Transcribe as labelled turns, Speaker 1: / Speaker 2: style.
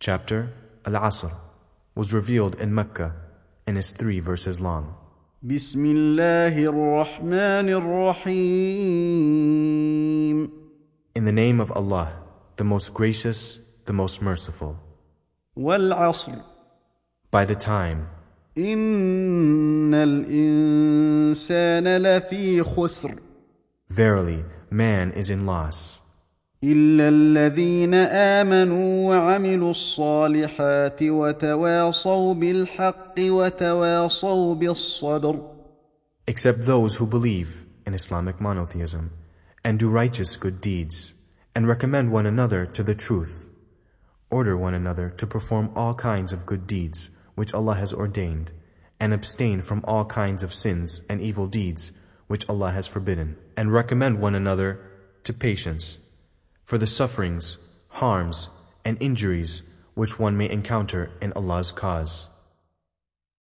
Speaker 1: Chapter Al-Asr was revealed in Mecca and is three verses long.
Speaker 2: بسم الله الرحمن الرحيم
Speaker 1: In the name of Allah, the most gracious, the most merciful.
Speaker 2: والعصر
Speaker 1: By the time,
Speaker 2: إن الإنسان لفي خسر
Speaker 1: verily, man is in loss,
Speaker 2: إلا الذين آمنوا وعملوا الصالحات وتواصوا بالحق وتواصوا بالصبر
Speaker 1: except those who believe in Islamic monotheism and do righteous good deeds and recommend one another to the truth. Order one another to perform all kinds of good deeds which Allah has ordained and abstain from all kinds of sins and evil deeds which Allah has forbidden and recommend one another to patience for the sufferings, harms, and injuries which one may encounter in Allah's cause.